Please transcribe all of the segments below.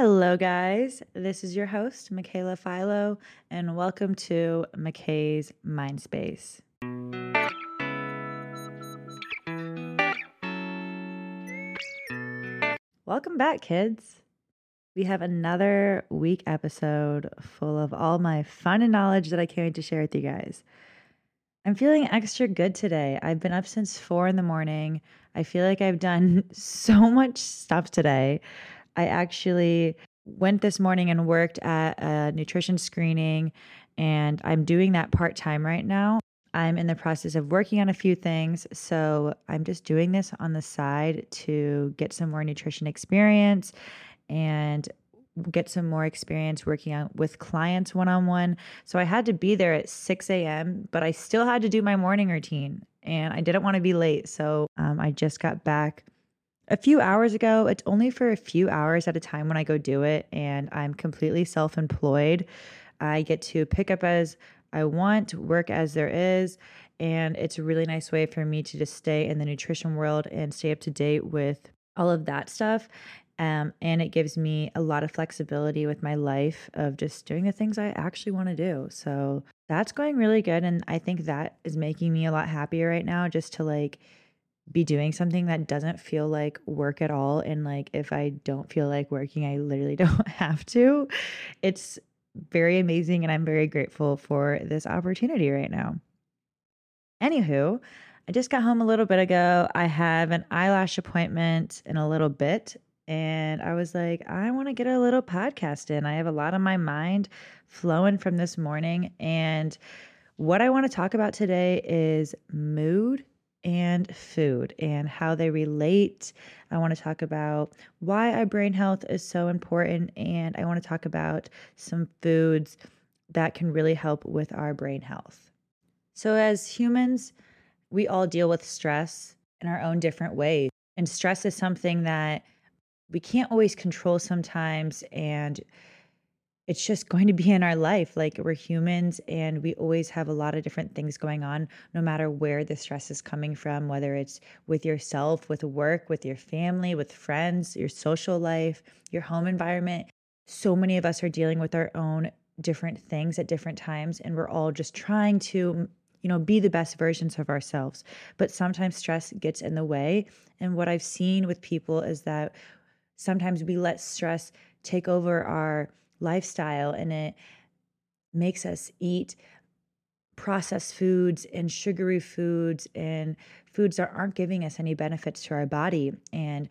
Hello, guys. This is your host, Mikaela Faiello, and welcome to Mikaes Mindspace. Welcome back, kids. We have another week episode full of all my fun and knowledge that I can't wait to share with you guys. I'm feeling extra good today. I've been up since four in the morning. I feel like I've done so much stuff today. I actually went this morning and worked at a nutrition screening, and I'm doing that part time right now. I'm in the process of working on a few things. So I'm just doing this on the side to get some more nutrition experience and get some more experience working out with clients one on one. So I had to be there at 6 a.m., but I still had to do my morning routine and I didn't want to be late. So um, I just got back a few hours ago. It's only for a few hours at a time when I go do it, and I'm completely self employed. I get to pick up as I want, work as there is. And it's a really nice way for me to just stay in the nutrition world and stay up to date with all of that stuff. Um, and it gives me a lot of flexibility with my life of just doing the things I actually want to do. So that's going really good. And I think that is making me a lot happier right now just to like be doing something that doesn't feel like work at all. And like if I don't feel like working, I literally don't have to. It's very amazing and I'm very grateful for this opportunity right now. Anywho, I just got home a little bit ago. I have an eyelash appointment in a little bit. And I was like, I want to get a little podcast in. I have a lot on my mind flowing from this morning. And what I want to talk about today is mood and food and how they relate. I want to talk about why our brain health is so important. And I want to talk about some foods that can really help with our brain health. So, as humans, we all deal with stress in our own different ways. And stress is something that we can't always control sometimes. And it's just going to be in our life. Like we're humans and we always have a lot of different things going on, no matter where the stress is coming from, whether it's with yourself, with work, with your family, with friends, your social life, your home environment. So many of us are dealing with our own different things at different times, and we're all just trying to you know be the best versions of ourselves but sometimes stress gets in the way and what i've seen with people is that sometimes we let stress take over our lifestyle and it makes us eat processed foods and sugary foods and foods that aren't giving us any benefits to our body and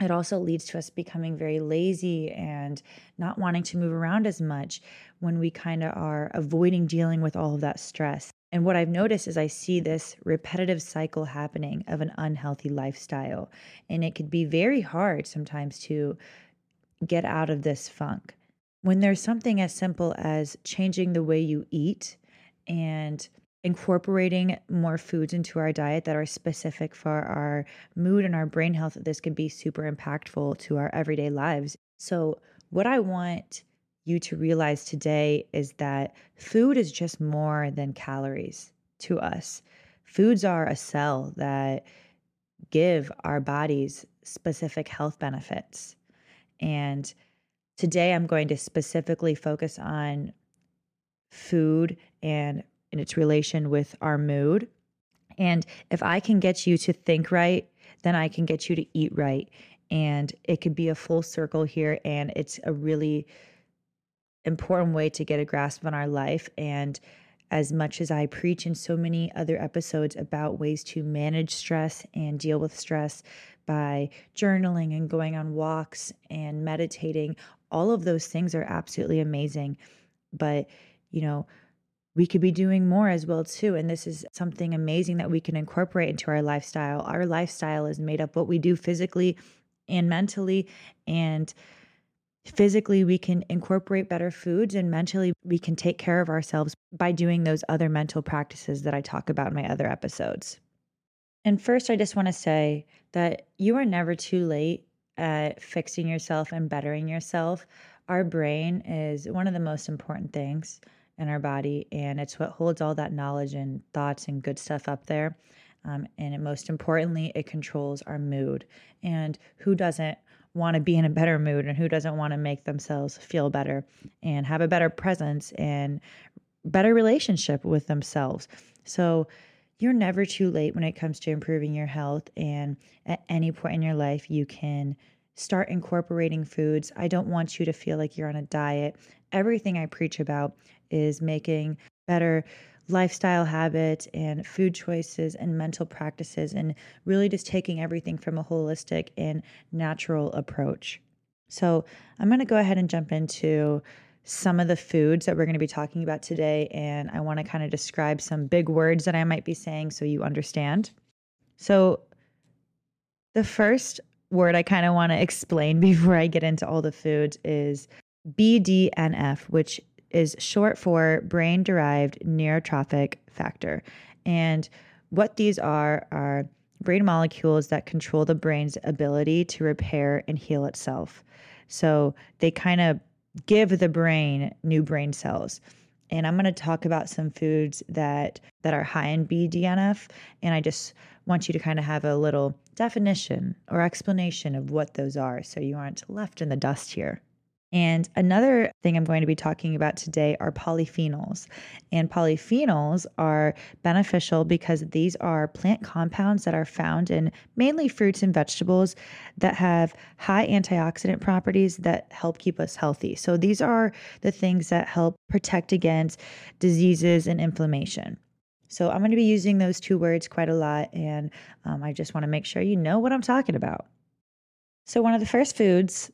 it also leads to us becoming very lazy and not wanting to move around as much when we kind of are avoiding dealing with all of that stress. And what I've noticed is I see this repetitive cycle happening of an unhealthy lifestyle. And it could be very hard sometimes to get out of this funk when there's something as simple as changing the way you eat and incorporating more foods into our diet that are specific for our mood and our brain health, this can be super impactful to our everyday lives. So, what I want you to realize today is that food is just more than calories to us. Foods are a cell that give our bodies specific health benefits. And Today, I'm going to specifically focus on food and, and its relation with our mood. And if I can get you to think right, then I can get you to eat right. And it could be a full circle here. And it's a really important way to get a grasp on our life. And as much as I preach in so many other episodes about ways to manage stress and deal with stress by journaling and going on walks and meditating, all of those things are absolutely amazing. But, you know, we could be doing more as well too and this is something amazing that we can incorporate into our lifestyle our lifestyle is made up what we do physically and mentally and physically we can incorporate better foods and mentally we can take care of ourselves by doing those other mental practices that I talk about in my other episodes. And first I just want to say that you are never too late at fixing yourself and bettering yourself, our brain is one of the most important things in our body, and it's what holds all that knowledge and thoughts and good stuff up there. Um, and it, most importantly, it controls our mood. And who doesn't want to be in a better mood and who doesn't want to make themselves feel better and have a better presence and better relationship with themselves. So you're never too late when it comes to improving your health. And at any point in your life, you can start incorporating foods. I don't want you to feel like you're on a diet. Everything I preach about is making better lifestyle habits and food choices and mental practices and really just taking everything from a holistic and natural approach. So, I'm going to go ahead and jump into some of the foods that we're going to be talking about today. And I want to kind of describe some big words that I might be saying so you understand. So, the first word I kind of want to explain before I get into all the foods is BDNF, which is short for brain derived neurotrophic factor. And what these are are brain molecules that control the brain's ability to repair and heal itself. So they kind of give the brain new brain cells. And I'm going to talk about some foods that that are high in BDNF and I just want you to kind of have a little definition or explanation of what those are so you aren't left in the dust here. And another thing I'm going to be talking about today are polyphenols. And polyphenols are beneficial because these are plant compounds that are found in mainly fruits and vegetables that have high antioxidant properties that help keep us healthy. So these are the things that help protect against diseases and inflammation. So I'm going to be using those two words quite a lot, and um, I just want to make sure you know what I'm talking about. So, one of the first foods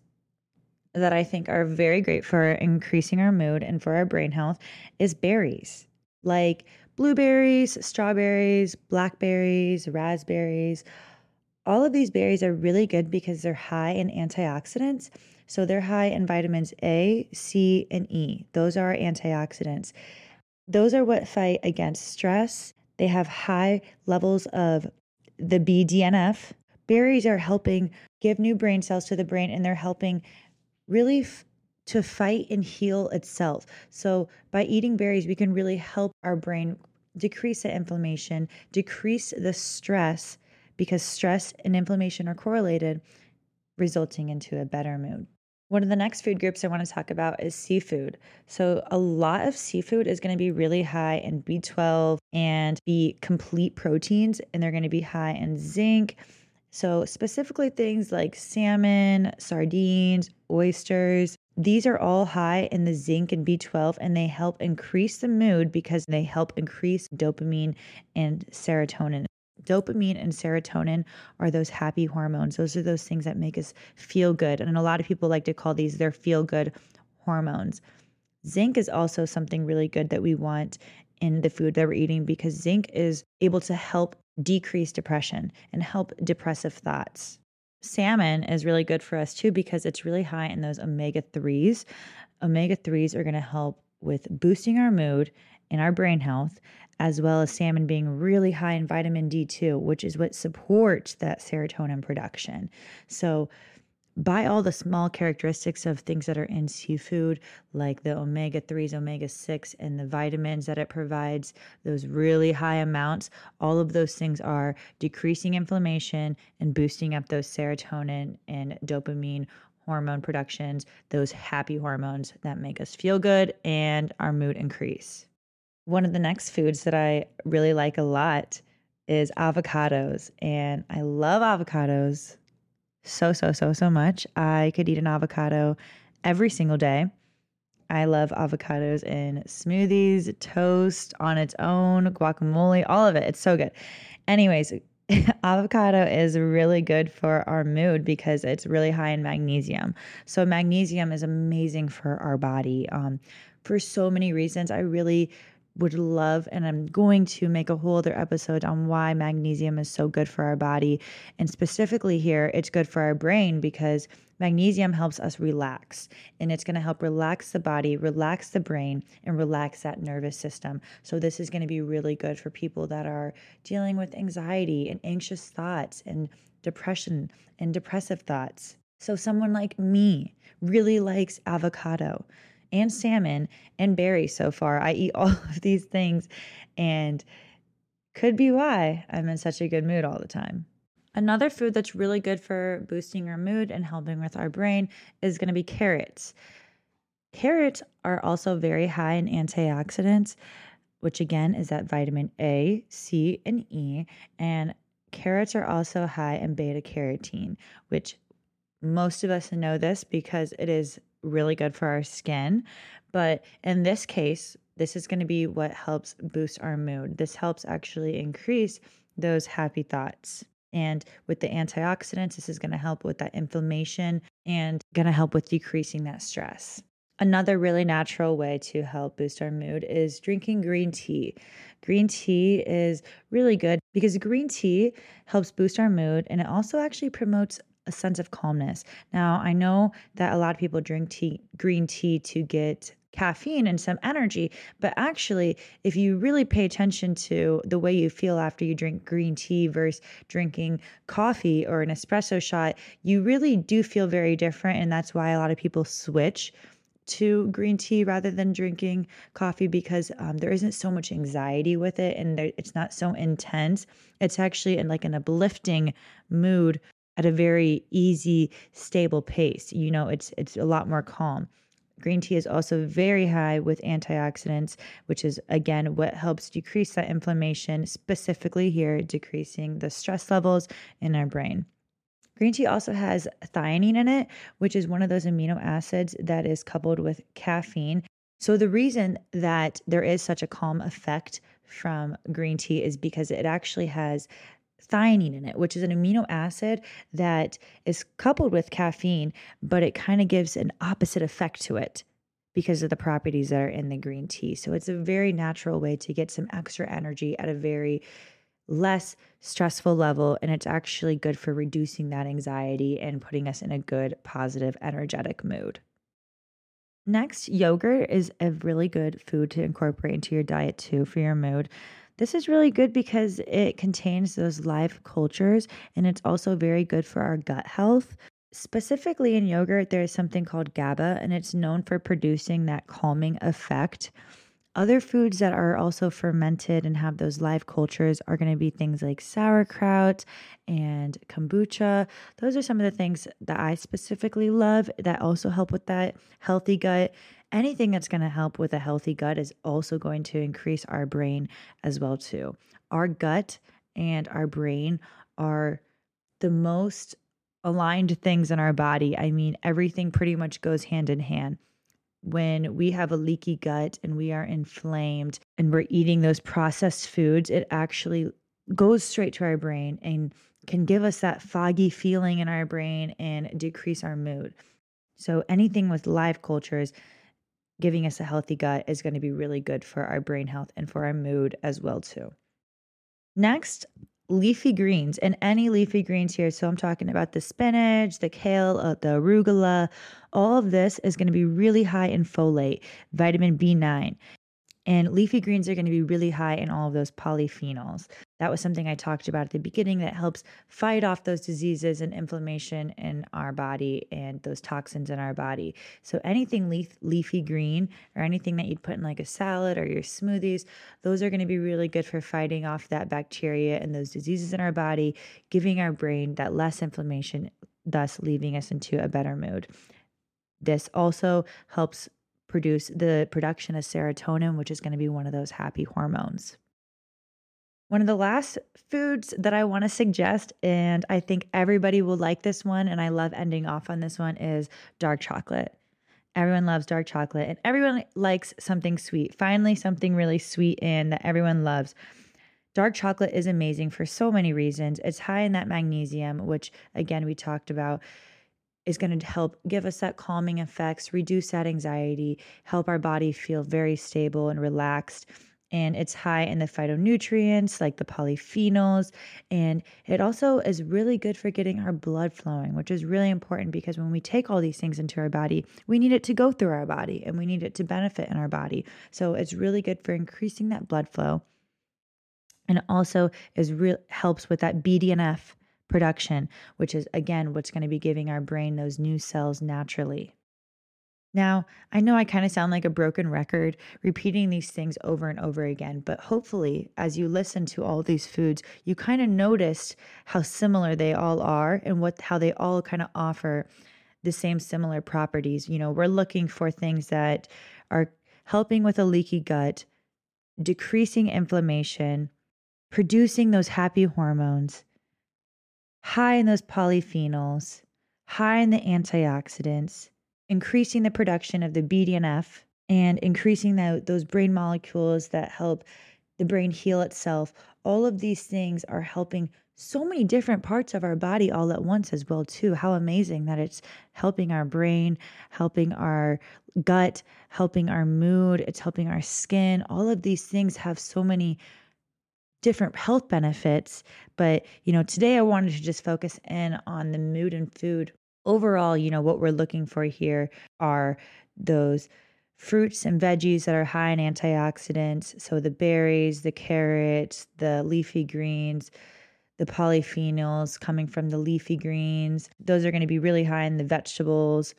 that I think are very great for increasing our mood and for our brain health is berries like blueberries, strawberries, blackberries, raspberries. All of these berries are really good because they're high in antioxidants. So they're high in vitamins A, C, and E. Those are antioxidants. Those are what fight against stress. They have high levels of the BDNF. Berries are helping give new brain cells to the brain and they're helping really f- to fight and heal itself. So, by eating berries, we can really help our brain decrease the inflammation, decrease the stress, because stress and inflammation are correlated, resulting into a better mood. One of the next food groups I want to talk about is seafood. So, a lot of seafood is going to be really high in B12 and be complete proteins, and they're going to be high in zinc, so, specifically things like salmon, sardines, oysters, these are all high in the zinc and B12, and they help increase the mood because they help increase dopamine and serotonin. Dopamine and serotonin are those happy hormones. Those are those things that make us feel good. And a lot of people like to call these their feel good hormones. Zinc is also something really good that we want in the food that we're eating because zinc is able to help decrease depression and help depressive thoughts. Salmon is really good for us too because it's really high in those omega 3s. Omega 3s are going to help with boosting our mood and our brain health, as well as salmon being really high in vitamin D2, which is what supports that serotonin production. So, by all the small characteristics of things that are in seafood, like the omega 3s, omega 6, and the vitamins that it provides, those really high amounts, all of those things are decreasing inflammation and boosting up those serotonin and dopamine hormone productions, those happy hormones that make us feel good and our mood increase. One of the next foods that I really like a lot is avocados. And I love avocados so, so, so, so much. I could eat an avocado every single day. I love avocados in smoothies, toast, on its own, guacamole, all of it. It's so good. Anyways, avocado is really good for our mood because it's really high in magnesium. So, magnesium is amazing for our body um, for so many reasons. I really would love, and I'm going to make a whole other episode on why magnesium is so good for our body. And specifically, here, it's good for our brain because magnesium helps us relax and it's going to help relax the body, relax the brain, and relax that nervous system. So, this is going to be really good for people that are dealing with anxiety and anxious thoughts and depression and depressive thoughts. So, someone like me really likes avocado and salmon and berries so far. I eat all of these things and could be why I'm in such a good mood all the time. Another food that's really good for boosting our mood and helping with our brain is going to be carrots. Carrots are also very high in antioxidants, which again is that vitamin A, C, and E. And carrots are also high in beta carotene, which most of us know this because it is really good for our skin. But in this case, this is going to be what helps boost our mood. This helps actually increase those happy thoughts. And with the antioxidants, this is going to help with that inflammation and going to help with decreasing that stress. Another really natural way to help boost our mood is drinking green tea. Green tea is really good because green tea helps boost our mood and it also actually promotes a sense of calmness. Now, I know that a lot of people drink tea, green tea to get caffeine and some energy. But actually, if you really pay attention to the way you feel after you drink green tea versus drinking coffee or an espresso shot, you really do feel very different. And that's why a lot of people switch to green tea rather than drinking coffee because um, there isn't so much anxiety with it and there, it's not so intense. It's actually in like an uplifting mood at a very easy, stable pace. You know, it's it's a lot more calm. Green tea is also very high with antioxidants, which is again what helps decrease that inflammation, specifically here, decreasing the stress levels in our brain. Green tea also has theanine in it, which is one of those amino acids that is coupled with caffeine. So, the reason that there is such a calm effect from green tea is because it actually has theanine in it, which is an amino acid that is coupled with caffeine, but it kind of gives an opposite effect to it because of the properties that are in the green tea. So it's a very natural way to get some extra energy at a very less stressful level. And it's actually good for reducing that anxiety and putting us in a good, positive, energetic mood. Next, yogurt is a really good food to incorporate into your diet too for your mood. This is really good because it contains those live cultures and it's also very good for our gut health. Specifically in yogurt, there is something called GABA and it's known for producing that calming effect. Other foods that are also fermented and have those live cultures are going to be things like sauerkraut and kombucha. Those are some of the things that I specifically love that also help with that healthy gut anything that's going to help with a healthy gut is also going to increase our brain as well too. Our gut and our brain are the most aligned things in our body. I mean, everything pretty much goes hand in hand. When we have a leaky gut and we are inflamed and we're eating those processed foods, it actually goes straight to our brain and can give us that foggy feeling in our brain and decrease our mood. So, anything with live cultures giving us a healthy gut is going to be really good for our brain health and for our mood as well too. Next, leafy greens and any leafy greens here. So I'm talking about the spinach, the kale, uh, the arugula. All of this is going to be really high in folate, vitamin B9. And leafy greens are going to be really high in all of those polyphenols. That was something I talked about at the beginning that helps fight off those diseases and inflammation in our body and those toxins in our body. So, anything leaf, leafy green or anything that you'd put in like a salad or your smoothies, those are going to be really good for fighting off that bacteria and those diseases in our body, giving our brain that less inflammation, thus leaving us into a better mood. This also helps produce the production of serotonin, which is going to be one of those happy hormones. One of the last foods that I want to suggest, and I think everybody will like this one, and I love ending off on this one, is dark chocolate. Everyone loves dark chocolate, and everyone likes something sweet. Finally, something really sweet in that everyone loves. Dark chocolate is amazing for so many reasons. It's high in that magnesium, which again, we talked about is going to help give us that calming effects, reduce that anxiety, help our body feel very stable and relaxed. And it's high in the phytonutrients like the polyphenols. And it also is really good for getting our blood flowing, which is really important because when we take all these things into our body, we need it to go through our body and we need it to benefit in our body. So it's really good for increasing that blood flow. And also is real helps with that BDNF production, which is again what's going to be giving our brain those new cells naturally. Now, I know I kind of sound like a broken record repeating these things over and over again, but hopefully, as you listen to all these foods, you kind of noticed how similar they all are and what how they all kind of offer the same similar properties. You know, we're looking for things that are helping with a leaky gut, decreasing inflammation, producing those happy hormones, high in those polyphenols, high in the antioxidants increasing the production of the BDNF and increasing the, those brain molecules that help the brain heal itself. All of these things are helping so many different parts of our body all at once as well too. How amazing that it's helping our brain, helping our gut, helping our mood, it's helping our skin. All of these things have so many different health benefits, but you know, today I wanted to just focus in on the mood and food overall, you know, what we're looking for here are those fruits and veggies that are high in antioxidants. So the berries, the carrots, the leafy greens, the polyphenols coming from the leafy greens. Those are going to be really high in the vegetables.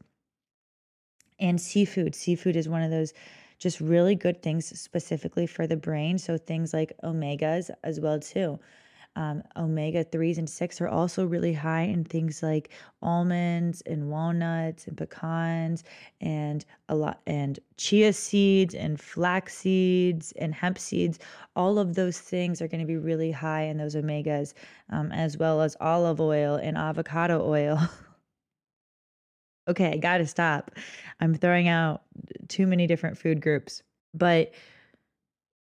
And seafood. Seafood is one of those just really good things specifically for the brain. So things like omegas as well too. Um, omega 3s and 6 are also really high in things like almonds and walnuts and pecans and a lot and chia seeds and flax seeds and hemp seeds. All of those things are going to be really high in those omegas, um, as well as olive oil and avocado oil. okay, I got to stop. I'm throwing out too many different food groups. But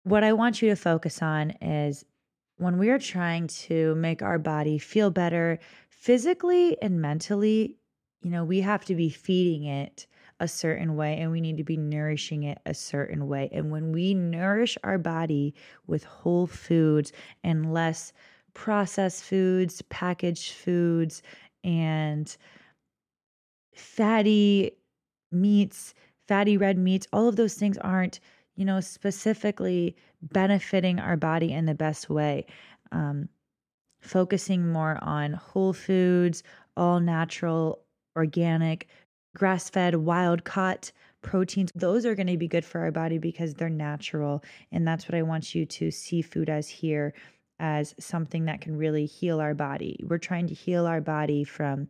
what I want you to focus on is when we are trying to make our body feel better physically and mentally, you know, we have to be feeding it a certain way and we need to be nourishing it a certain way. And when we nourish our body with whole foods and less processed foods, packaged foods, and fatty meats, fatty red meats, all of those things aren't you know, specifically benefiting our body in the best way. Um, focusing more on whole foods, all natural, organic, grass fed, wild caught proteins. Those are going to be good for our body because they're natural. And that's what I want you to see food as here as something that can really heal our body. We're trying to heal our body from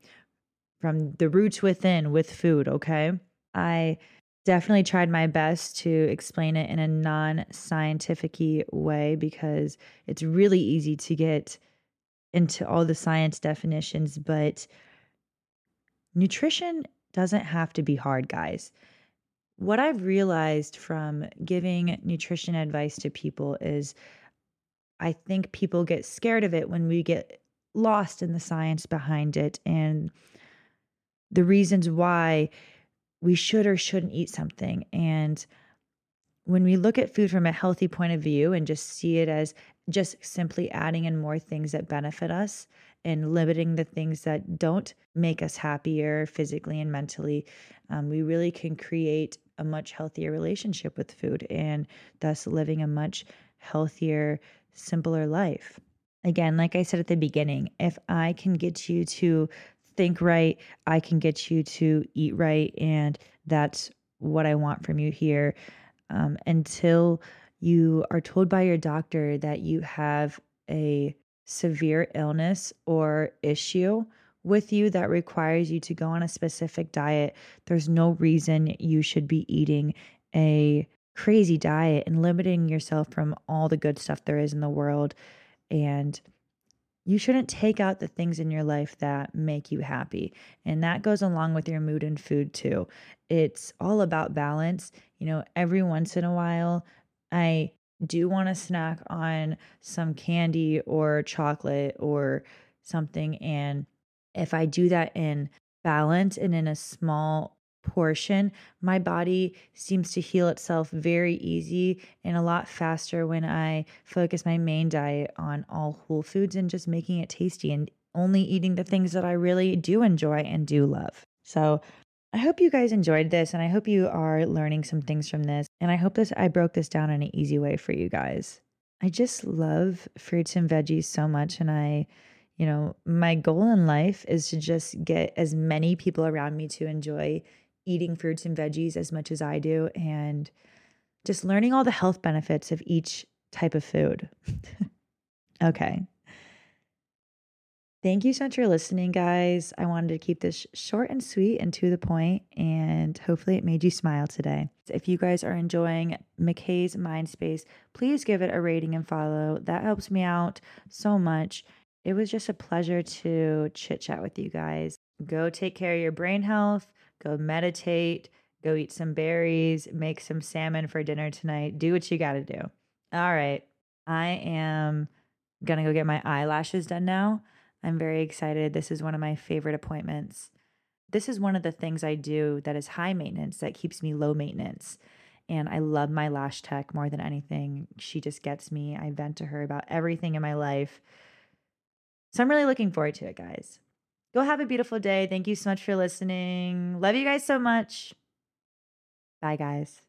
from the roots within with food, okay? I definitely tried my best to explain it in a non scientific way because it's really easy to get into all the science definitions, but nutrition doesn't have to be hard, guys. What I've realized from giving nutrition advice to people is I think people get scared of it when we get lost in the science behind it and the reasons why we should or shouldn't eat something. And when we look at food from a healthy point of view and just see it as just simply adding in more things that benefit us and limiting the things that don't make us happier physically and mentally, um, we really can create a much healthier relationship with food and thus living a much healthier, simpler life. Again, like I said at the beginning, if I can get you to think right, I can get you to eat right. And that's what I want from you here. Um, until you are told by your doctor that you have a severe illness or issue with you that requires you to go on a specific diet, there's no reason you should be eating a crazy diet and limiting yourself from all the good stuff there is in the world. And you shouldn't take out the things in your life that make you happy. And that goes along with your mood and food too. It's all about balance. You know, every once in a while, I do want to snack on some candy or chocolate or something. And if I do that in balance and in a small portion, my body seems to heal itself very easy and a lot faster when I focus my main diet on all whole foods and just making it tasty and only eating the things that I really do enjoy and do love. So, I hope you guys enjoyed this and I hope you are learning some things from this and I hope this I broke this down in an easy way for you guys. I just love fruits and veggies so much and I you know, my goal in life is to just get as many people around me to enjoy eating fruits and veggies as much as I do and just learning all the health benefits of each type of food. okay. Thank you so much for listening, guys. I wanted to keep this short and sweet and to the point, and hopefully, it made you smile today. If you guys are enjoying Mikaes Mindspace, please give it a rating and follow. That helps me out so much. It was just a pleasure to chit chat with you guys. Go take care of your brain health, go meditate, go eat some berries, make some salmon for dinner tonight. Do what you got to do. All right. I am going to go get my eyelashes done now. I'm very excited. This is one of my favorite appointments. This is one of the things I do that is high maintenance, that keeps me low maintenance. And I love my lash tech more than anything. She just gets me. I vent to her about everything in my life. So I'm really looking forward to it, guys. Go have a beautiful day. Thank you so much for listening. Love you guys so much. Bye, guys.